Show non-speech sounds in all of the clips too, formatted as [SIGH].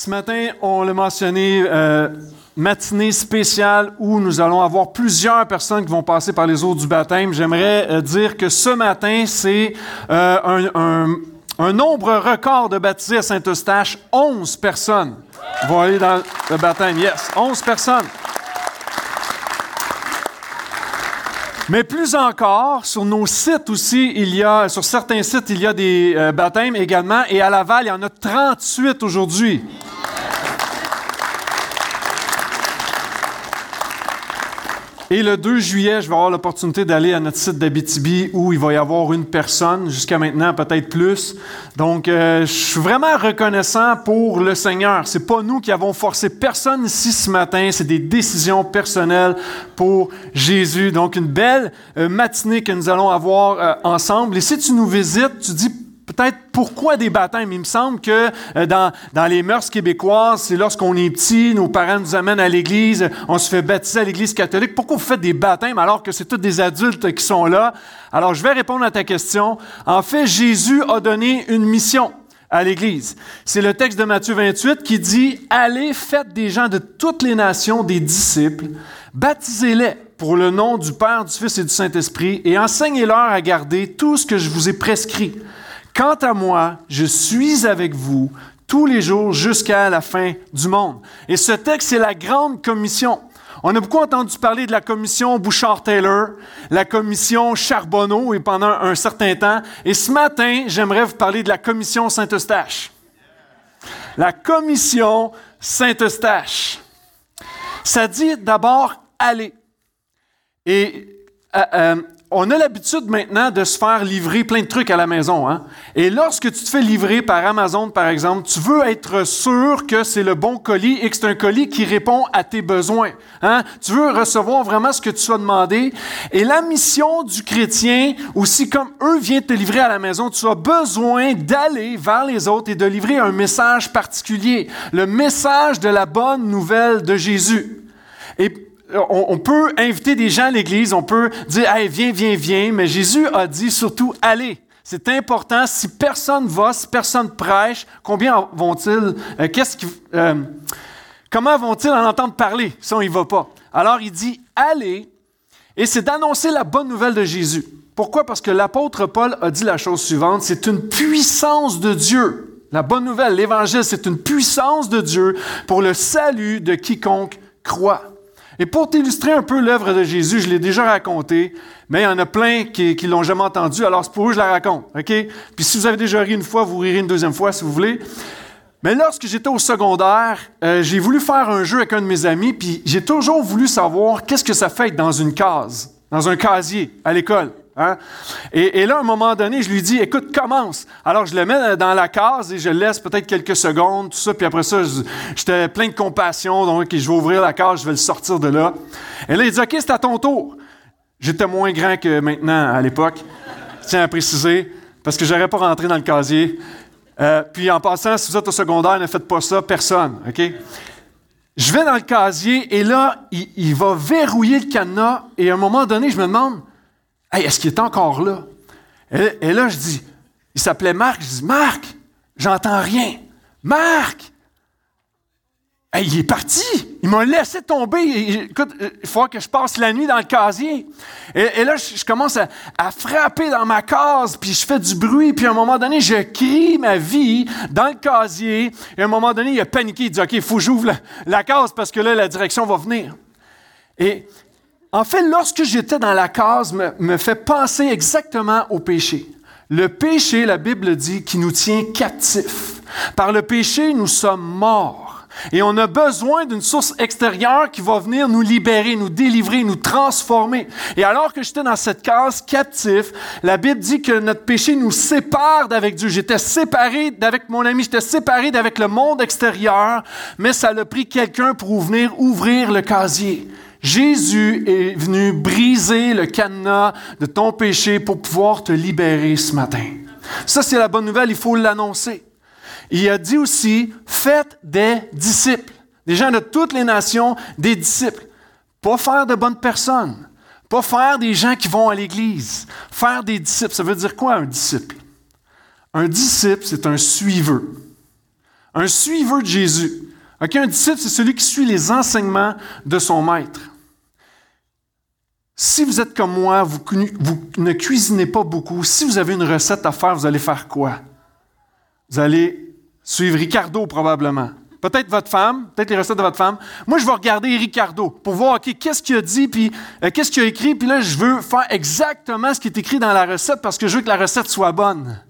Ce matin, on l'a mentionné, euh, matinée spéciale où nous allons avoir plusieurs personnes qui vont passer par les eaux du baptême. J'aimerais euh, dire que ce matin, c'est euh, un, un, nombre record de baptisés à Saint-Eustache. 11 personnes vont aller dans le baptême. Yes, 11 personnes. Mais plus encore, sur nos sites aussi, il y a, sur certains sites, il y a des baptêmes également. Et à Laval, il y en a 38 aujourd'hui. Et le 2 juillet, je vais avoir l'opportunité d'aller à notre site d'Abitibi où il va y avoir une personne, jusqu'à maintenant peut-être plus. Donc, euh, je suis vraiment reconnaissant pour le Seigneur. C'est pas nous qui avons forcé personne ici ce matin, c'est des décisions personnelles pour Jésus. Donc, une belle euh, matinée que nous allons avoir euh, ensemble. Et si tu nous visites, tu dis peut-être pourquoi des baptêmes? Il me semble que euh, dans, dans les mœurs québécoises, c'est lorsqu'on est petit, nos parents nous amènent à l'église, on se fait baptiser à l'église catholique. Pourquoi vous faites des baptêmes alors que c'est tous des adultes qui sont là? Alors, je vais répondre à ta question. En fait, Jésus a donné une mission à l'Église. C'est le texte de Matthieu 28 qui dit, Allez, faites des gens de toutes les nations des disciples, baptisez-les pour le nom du Père, du Fils et du Saint-Esprit, et enseignez-leur à garder tout ce que je vous ai prescrit. Quant à moi, je suis avec vous tous les jours jusqu'à la fin du monde. Et ce texte, c'est la grande commission. On a beaucoup entendu parler de la commission Bouchard-Taylor, la commission Charbonneau et pendant un certain temps. Et ce matin, j'aimerais vous parler de la commission Saint-Eustache. La commission Saint-Eustache. Ça dit d'abord aller. Et euh, euh, on a l'habitude maintenant de se faire livrer plein de trucs à la maison. Hein? Et lorsque tu te fais livrer par Amazon, par exemple, tu veux être sûr que c'est le bon colis et que c'est un colis qui répond à tes besoins. Hein? Tu veux recevoir vraiment ce que tu as demandé. Et la mission du chrétien, aussi comme eux viennent te livrer à la maison, tu as besoin d'aller vers les autres et de livrer un message particulier, le message de la bonne nouvelle de Jésus. On, peut inviter des gens à l'Église, on peut dire, hey, viens, viens, viens, mais Jésus a dit surtout, allez. C'est important. Si personne va, si personne prêche, combien vont-ils, euh, qu'est-ce euh, comment vont-ils en entendre parler si on n'y va pas? Alors il dit, allez, et c'est d'annoncer la bonne nouvelle de Jésus. Pourquoi? Parce que l'apôtre Paul a dit la chose suivante, c'est une puissance de Dieu. La bonne nouvelle, l'Évangile, c'est une puissance de Dieu pour le salut de quiconque croit. Et pour t'illustrer un peu l'œuvre de Jésus, je l'ai déjà raconté, mais il y en a plein qui l'ont jamais entendu, alors c'est pour eux que je la raconte. OK? Puis si vous avez déjà ri une fois, vous rirez une deuxième fois si vous voulez. Mais lorsque j'étais au secondaire, euh, j'ai voulu faire un jeu avec un de mes amis, puis j'ai toujours voulu savoir qu'est-ce que ça fait être dans une case, dans un casier à l'école. Hein? Et, là, à un moment donné, je lui dis, écoute, commence. Alors, je le mets dans la case et je laisse peut-être quelques secondes, tout ça. Puis après ça, j'étais plein de compassion. Donc, je vais ouvrir la case, je vais le sortir de là. Et là, il dit, OK, c'est à ton tour. J'étais moins grand que maintenant, à l'époque. Tiens à préciser, parce que j'aurais pas rentré dans le casier. Euh, puis en passant, si vous êtes au secondaire, ne faites pas ça, personne, OK? Je vais dans le casier et là, il, il va verrouiller le cadenas et à un moment donné, je me demande, Est-ce qu'il est encore là? Et, là, je dis, il s'appelait Marc. Je dis, Marc, j'entends rien. Marc! Il est parti. Il m'a laissé tomber. Écoute, il faut que je passe la nuit dans le casier. Et, là, je, commence à, frapper dans ma case, puis je fais du bruit. Puis à un moment donné, je crie ma vie dans le casier. Et à un moment donné, il a paniqué. Il dit, OK, il faut que j'ouvre la, la, case parce que là, la direction va venir. Et en fait, lorsque j'étais dans la case, me, fait penser exactement au péché. Le péché, la Bible dit, qui nous tient captifs. Par le péché, nous sommes morts. Et on a besoin d'une source extérieure qui va venir nous libérer, nous délivrer, nous transformer. Et alors que j'étais dans cette case captif, la Bible dit que notre péché nous sépare d'avec Dieu. J'étais séparé d'avec mon ami, j'étais séparé d'avec le monde extérieur, mais ça a pris quelqu'un pour venir ouvrir le casier. Jésus est venu briser le cadenas de ton péché pour pouvoir te libérer ce matin. Ça, c'est la bonne nouvelle, il faut l'annoncer. Il a dit aussi, faites des disciples, des gens de toutes les nations, des disciples. Pas faire de bonnes personnes, pas faire des gens qui vont à l'église. Faire des disciples, ça veut dire quoi un disciple? Un disciple, c'est un suiveur. Un suiveur de Jésus. Un disciple, c'est celui qui suit les enseignements de son maître. Si vous êtes comme moi, vous, ne cuisinez pas beaucoup, si vous avez une recette à faire, vous allez faire quoi? Vous allez suivre Ricardo probablement. Peut-être votre femme, peut-être les recettes de votre femme. Moi, je vais regarder Ricardo pour voir, OK, qu'est-ce qu'il a dit, puis euh, qu'est-ce qu'il a écrit, puis là, je veux faire exactement ce qui est écrit dans la recette parce que je veux que la recette soit bonne.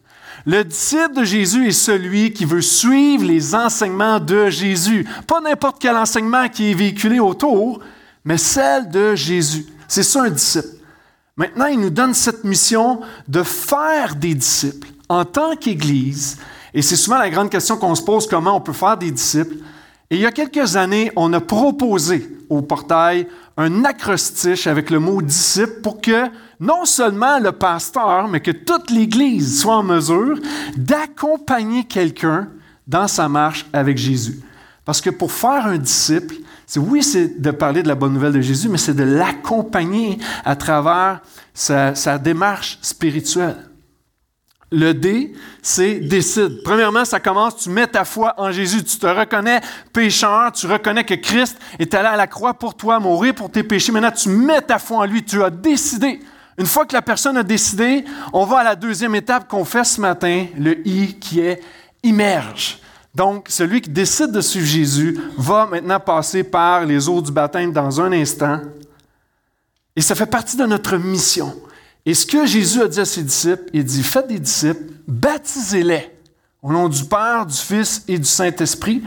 Le disciple de Jésus est celui qui veut suivre les enseignements de Jésus. Pas n'importe quel enseignement qui est véhiculé autour, mais celle de Jésus. C'est ça un disciple. Maintenant, il nous donne cette mission de faire des disciples en tant qu'Église. Et c'est souvent la grande question qu'on se pose, comment on peut faire des disciples. Et il y a quelques années, on a proposé au portail un acrostiche avec le mot disciple pour que non seulement le pasteur, mais que toute l'Église soit en mesure d'accompagner quelqu'un dans sa marche avec Jésus. Parce que pour faire un disciple, c'est oui, c'est de parler de la bonne nouvelle de Jésus, mais c'est de l'accompagner à travers sa, démarche spirituelle. Le D, c'est décide. Premièrement, ça commence, tu mets ta foi en Jésus. Tu te reconnais pécheur, tu reconnais que Christ est allé à la croix pour toi, mourir pour tes péchés. Maintenant, tu mets ta foi en lui. Tu as décidé. Une fois que la personne a décidé, on va à la deuxième étape qu'on fait ce matin, le I, qui est immerge. Donc, celui qui décide de suivre Jésus va maintenant passer par les eaux du baptême dans un instant. Et ça fait partie de notre mission. Et ce que Jésus a dit à ses disciples, il dit, faites des disciples, baptisez-les au nom du Père, du Fils et du Saint-Esprit.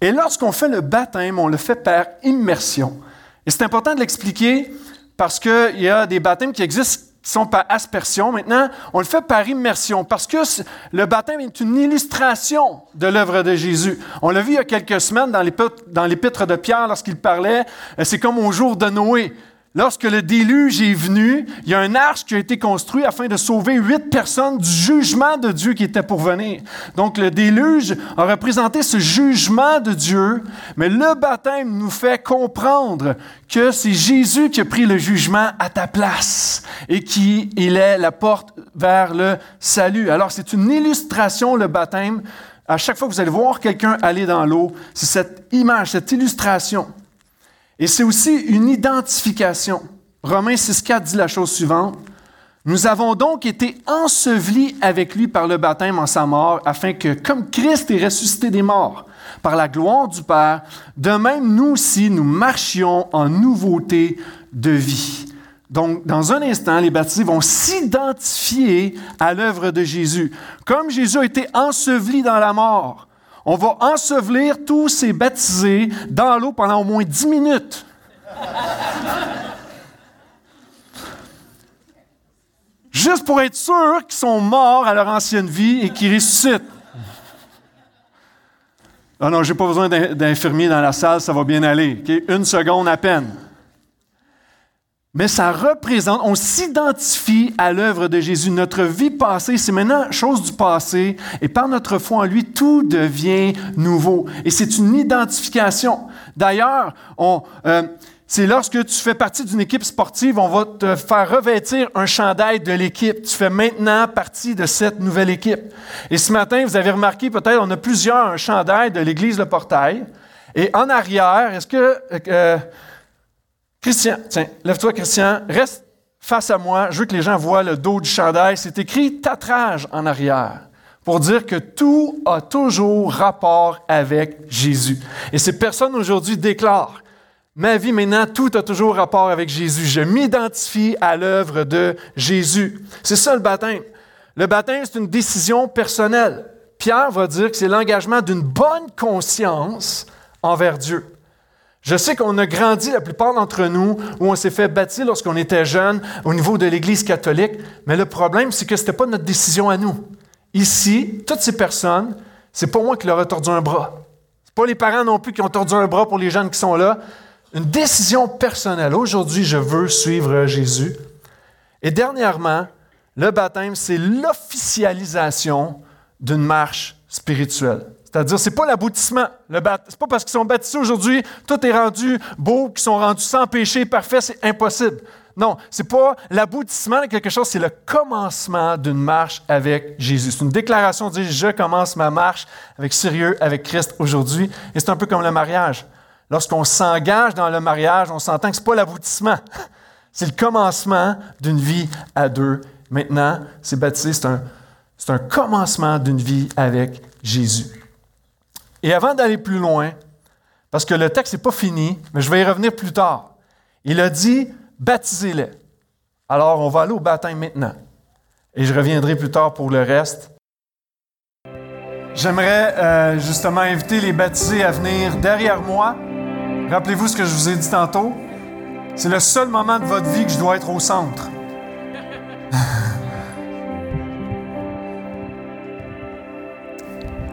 Et lorsqu'on fait le baptême, on le fait par immersion. Et c'est important de l'expliquer parce qu'il y a des baptêmes qui existent qui sont par aspersion. Maintenant, on le fait par immersion parce que le baptême est une illustration de l'œuvre de Jésus. On l'a vu il y a quelques semaines dans l'épître de Pierre lorsqu'il parlait, euh, c'est comme au jour de Noé. Lorsque le déluge est venu, il y a un arche qui a été construit afin de sauver huit personnes du jugement de Dieu qui était pour venir. Donc le déluge a représenté ce jugement de Dieu, mais le baptême nous fait comprendre que c'est Jésus qui a pris le jugement à ta place et qui il est la porte vers le salut. Alors c'est une illustration le baptême. À chaque fois que vous allez voir quelqu'un aller dans l'eau, c'est cette image, cette illustration. Et c'est aussi une identification. Romains 6.4 dit la chose suivante. Nous avons donc été ensevelis avec lui par le baptême en sa mort, afin que, comme Christ est ressuscité des morts, par la gloire du Père, de même nous aussi, nous marchions en nouveauté de vie. Donc, dans un instant, les baptisés vont s'identifier à l'œuvre de Jésus. Comme Jésus a été enseveli dans la mort, on va ensevelir tous ces baptisés dans l'eau pendant au moins dix minutes. Juste pour être sûr qu'ils sont morts à leur ancienne vie et qu'ils ressuscitent. Ah non, non, j'ai pas besoin d'infirmier dans la salle, ça va bien aller. Une seconde à peine. Mais ça représente, on s'identifie à l'œuvre de Jésus. Notre vie passée, c'est maintenant chose du passé, et par notre foi en lui, tout devient nouveau. Et c'est une identification. D'ailleurs, euh, c'est lorsque tu fais partie d'une équipe sportive, on va te faire revêtir un chandail de l'équipe. Tu fais maintenant partie de cette nouvelle équipe. Et ce matin, vous avez remarqué, peut-être, on a plusieurs chandails de l'Église Le Portail. Et en arrière, est-ce que... Euh, Christian, tiens, lève-toi, Christian, reste face à moi. Je veux que les gens voient le dos du chandail. C'est écrit tatrage en arrière pour dire que tout a toujours rapport avec Jésus. Et ces personnes aujourd'hui déclarent Ma vie maintenant, tout a toujours rapport avec Jésus. Je m'identifie à l'œuvre de Jésus. C'est ça le baptême. Le baptême, c'est une décision personnelle. Pierre va dire que c'est l'engagement d'une bonne conscience envers Dieu. Je sais qu'on a grandi, la plupart d'entre nous, où on s'est fait bâtir lorsqu'on était jeune au niveau de l'Église catholique, mais le problème, c'est que ce n'était pas notre décision à nous. Ici, toutes ces personnes, c'est pas moi qui leur ai tordu un bras. C'est pas les parents non plus qui ont tordu un bras pour les jeunes qui sont là. Une décision personnelle. Aujourd'hui, je veux suivre Jésus. Et dernièrement, le baptême, c'est l'officialisation d'une marche spirituelle. C'est-à-dire, ce n'est pas l'aboutissement. Ce n'est pas parce qu'ils sont baptisés aujourd'hui, tout est rendu beau, qu'ils sont rendus sans péché, parfait, c'est impossible. Non, c'est pas l'aboutissement de quelque chose, c'est le commencement d'une marche avec Jésus. C'est une déclaration de dire je commence ma marche avec sérieux avec Christ aujourd'hui. Et c'est un peu comme le mariage. Lorsqu'on s'engage dans le mariage, on s'entend que ce n'est pas l'aboutissement. [LAUGHS] C'est le commencement d'une vie à deux. Maintenant, c'est baptisé, c'est un, c'est un commencement d'une vie avec Jésus. Et avant d'aller plus loin, parce que le texte n'est pas fini, mais je vais y revenir plus tard, il a dit baptisez-les. Alors, on va aller au baptême maintenant. Et je reviendrai plus tard pour le reste. J'aimerais euh, justement inviter les baptisés à venir derrière moi. Rappelez-vous ce que je vous ai dit tantôt. C'est le seul moment de votre vie que je dois être au centre.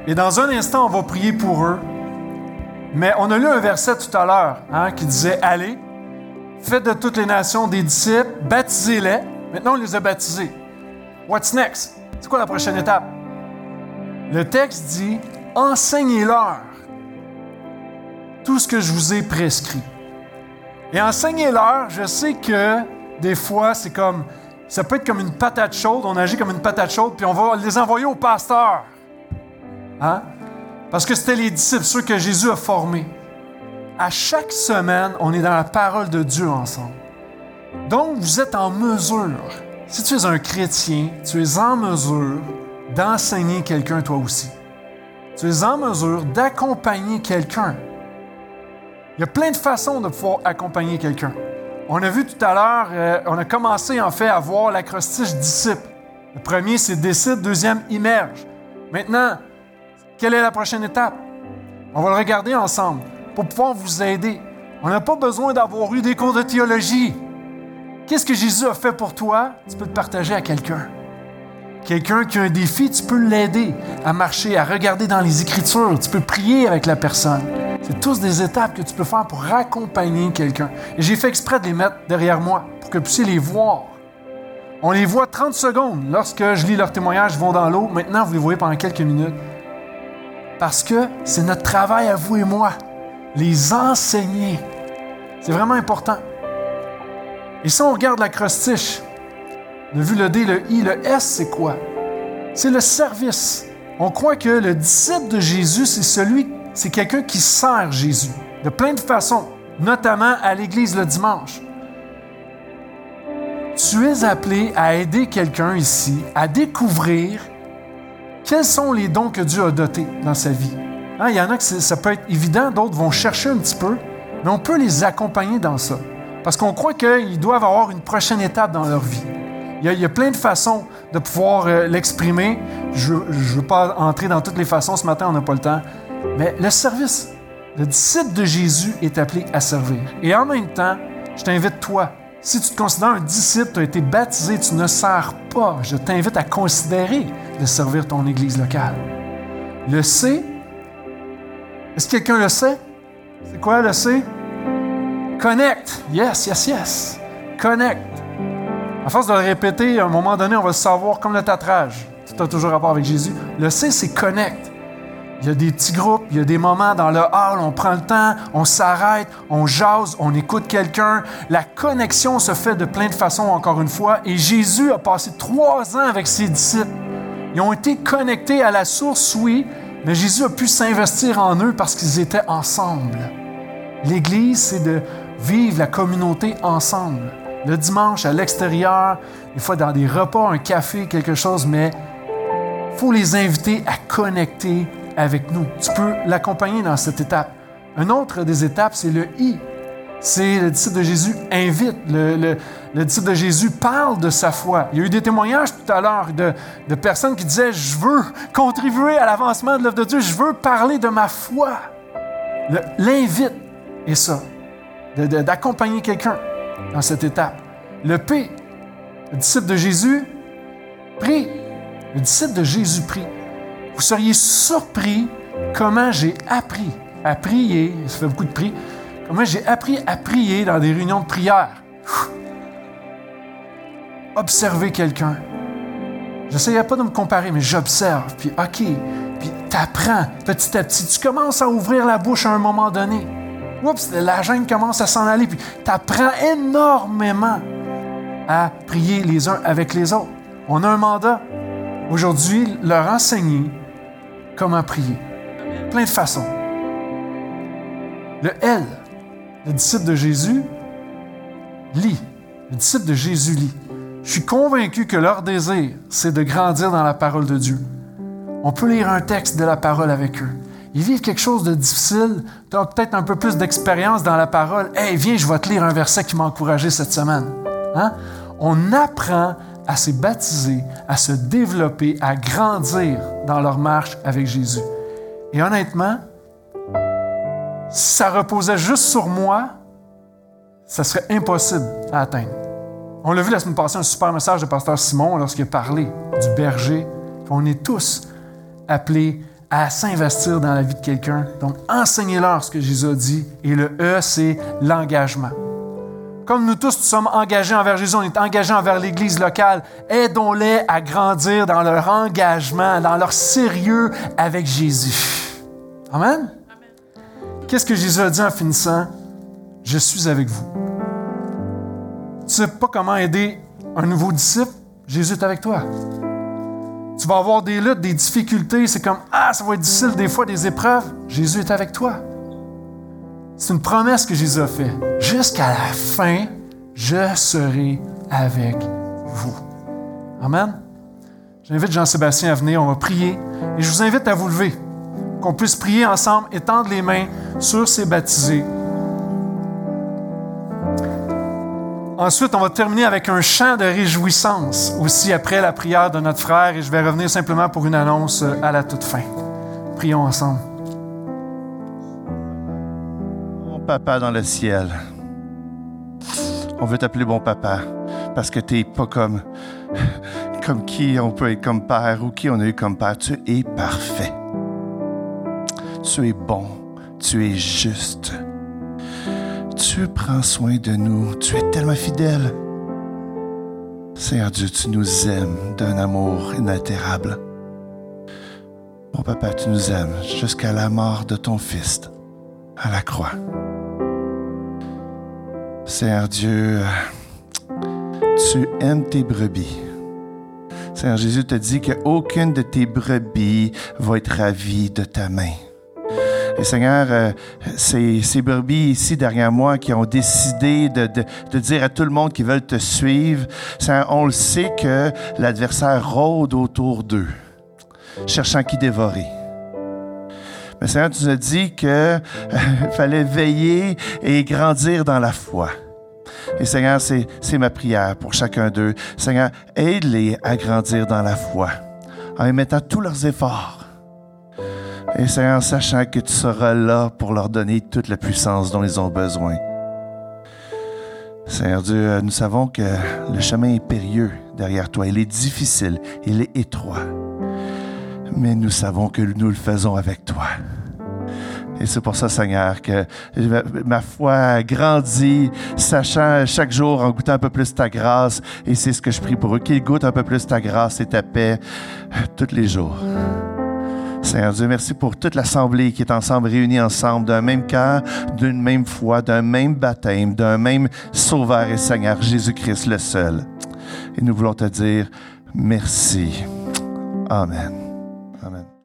Et dans un instant, on va prier pour eux. Mais on a lu un verset tout à l'heure hein, qui disait Allez, faites de toutes les nations des disciples, baptisez-les. Maintenant, on les a baptisés. What's next? C'est quoi la prochaine étape? Le texte dit Enseignez-leur tout ce que je vous ai prescrit. Et enseignez-leur, je sais que des fois, c'est comme, ça peut être comme une patate chaude, on agit comme une patate chaude, puis on va les envoyer au pasteur. Hein? Parce que c'était les disciples, ceux que Jésus a formés. À chaque semaine, on est dans la parole de Dieu ensemble. Donc, vous êtes en mesure, si tu es un chrétien, tu es en mesure d'enseigner quelqu'un toi aussi. Tu es en mesure d'accompagner quelqu'un. Il y a plein de façons de pouvoir accompagner quelqu'un. On a vu tout à l'heure, euh, on a commencé en fait à voir l'acrostiche disciple. Le premier, c'est décide, deuxième, immerge. Maintenant, quelle est la prochaine étape? On va le regarder ensemble pour pouvoir vous aider. On n'a pas besoin d'avoir eu des cours de théologie. Qu'est-ce que Jésus a fait pour toi? Tu peux le partager à quelqu'un. Quelqu'un qui a un défi, tu peux l'aider à marcher, à regarder dans les Écritures. Tu peux prier avec la personne. C'est tous des étapes que tu peux faire pour accompagner quelqu'un. J'ai fait exprès de les mettre derrière moi pour que vous puissiez les voir. On les voit 30 secondes lorsque je lis leur témoignage, ils vont dans l'eau. Maintenant, vous les voyez pendant quelques minutes. Parce que c'est notre travail à vous et moi, les enseigner. C'est vraiment important. Et si on regarde l'acrostiche, on a vu le D, le I, le S, c'est quoi? C'est le service. On croit que le disciple de Jésus, c'est celui, c'est quelqu'un qui sert Jésus de plein de façons, notamment à l'Église le dimanche. Tu es appelé à aider quelqu'un ici à découvrir quels sont les dons que Dieu a dotés dans sa vie? Hein, il y en a que ça peut être évident, d'autres vont chercher un petit peu, mais on peut les accompagner dans ça. Parce qu'on croit qu'ils doivent avoir une prochaine étape dans leur vie. Il y a, plein de façons de pouvoir euh, l'exprimer. Je ne veux pas entrer dans toutes les façons, ce matin on n'a pas le temps. Mais le service, le disciple de Jésus est appelé à servir. Et en même temps, je t'invite toi, si tu te considères un disciple, tu as été baptisé, tu ne sers pas, je t'invite à considérer de servir ton Église locale. Le C, est-ce que quelqu'un le sait? C'est quoi le C? Connect. Yes, yes, yes. Connect. À force de le répéter, à un moment donné, on va le savoir comme le tatrage. Tu as toujours rapport avec Jésus. Le C, c'est connect. Il y a des petits groupes, il y a des moments dans le hall, on prend le temps, on s'arrête, on jase, on écoute quelqu'un. La connexion se fait de plein de façons, encore une fois. Et Jésus a passé trois ans avec ses disciples. Ils ont été connectés à la source, oui, mais Jésus a pu s'investir en eux parce qu'ils étaient ensemble. L'Église, c'est de vivre la communauté ensemble. Le dimanche, à l'extérieur, des fois dans des repas, un café, quelque chose, mais il faut les inviter à connecter avec nous. Tu peux l'accompagner dans cette étape. Une autre des étapes, c'est le I. C'est le disciple de Jésus invite. Le, le, disciple de Jésus parle de sa foi. Il y a eu des témoignages tout à l'heure de, de, personnes qui disaient Je veux contribuer à l'avancement de l'œuvre de Dieu, je veux parler de ma foi. L'invite est ça, d'accompagner quelqu'un dans cette étape. Le P, le disciple de Jésus prie. Le disciple de Jésus prie. Vous seriez surpris comment j'ai appris à prier, ça fait beaucoup de prix, comment j'ai appris à prier dans des réunions de prière. Observer quelqu'un. J'essayais pas de me comparer, mais j'observe, puis OK, puis apprends petit à petit. Tu commences à ouvrir la bouche à un moment donné. Oups, la gêne commence à s'en aller, puis apprends énormément. à prier les uns avec les autres. On a un mandat aujourd'hui, leur enseigner comment prier. Plein de façons. Le L, le disciple de Jésus, lit. Le disciple de Jésus lit. Je suis convaincu que leur désir, c'est de grandir dans la parole de Dieu. On peut lire un texte de la parole avec eux. Ils vivent quelque chose de difficile. Tu as peut-être un peu plus d'expérience dans la parole. Hey, viens, je vais te lire un verset qui m'a encouragé cette semaine. Hein? On apprend à se baptiser, à se développer, à grandir dans leur marche avec Jésus. Et honnêtement, si ça reposait juste sur moi, ça serait impossible à atteindre. On l'a vu la semaine passée, un super message de Pasteur Simon lorsqu'il a parlé du berger. On est tous appelés à s'investir dans la vie de quelqu'un. Donc, enseignez-leur ce que Jésus a dit. Et le E, c'est l'engagement. Comme nous tous, nous sommes engagés envers Jésus, on est engagés envers l'Église locale. Aidons-les à grandir dans leur engagement, dans leur sérieux avec Jésus. Amen? Qu'est-ce que Jésus a dit en finissant? Je suis avec vous. Tu ne sais pas comment aider un nouveau disciple? Jésus est avec toi. Tu vas avoir des luttes, des difficultés. C'est comme, ah, ça va être difficile des fois, des épreuves. Jésus est avec toi. C'est une promesse que Jésus a faite. Jusqu'à la fin, je serai avec vous. Amen. J'invite Jean-Sébastien à venir, on va prier. Et je vous invite à vous lever, qu'on puisse prier ensemble, étendre les mains sur ces baptisés. Ensuite, on va terminer avec un chant de réjouissance, aussi après la prière de notre frère, et je vais revenir simplement pour une annonce à la toute fin. Prions ensemble. Papa dans le ciel. On veut t'appeler bon papa parce que tu n'es pas comme, comme qui on peut être comme père ou qui on a eu comme père. Tu es parfait. Tu es bon. Tu es juste. Tu prends soin de nous. Tu es tellement fidèle. Seigneur Dieu, tu nous aimes d'un amour inaltérable. Mon papa, tu nous aimes jusqu'à la mort de ton fils à la croix. Seigneur Dieu, tu aimes tes brebis. Seigneur Jésus te dit qu'aucune de tes brebis va être ravie de ta main. Et Seigneur, euh, ces, brebis ici derrière moi qui ont décidé de, dire à tout le monde qu'ils veulent te suivre, on le sait que l'adversaire rôde autour d'eux, cherchant qui dévorer. Mais Seigneur, tu nous as dit qu'il euh, [LAUGHS] fallait veiller et grandir dans la foi. Et Seigneur, c'est, ma prière pour chacun d'eux. Seigneur, aide-les à grandir dans la foi en y mettant tous leurs efforts. Et Seigneur, sachant que tu seras là pour leur donner toute la puissance dont ils ont besoin. Seigneur Dieu, nous savons que le chemin est périlleux derrière toi. Il est difficile, il est étroit mais nous savons que nous le faisons avec toi. Et c'est pour ça, Seigneur, que ma foi grandit, sachant chaque jour en goûtant un peu plus ta grâce. Et c'est ce que je prie pour eux, qu'ils goûtent un peu plus ta grâce et ta paix tous les jours. Seigneur Dieu, merci pour toute l'assemblée qui est ensemble, réunie ensemble, d'un même cœur, d'une même foi, d'un même baptême, d'un même Sauveur et Seigneur, Jésus-Christ le seul. Et nous voulons te dire merci. Amen.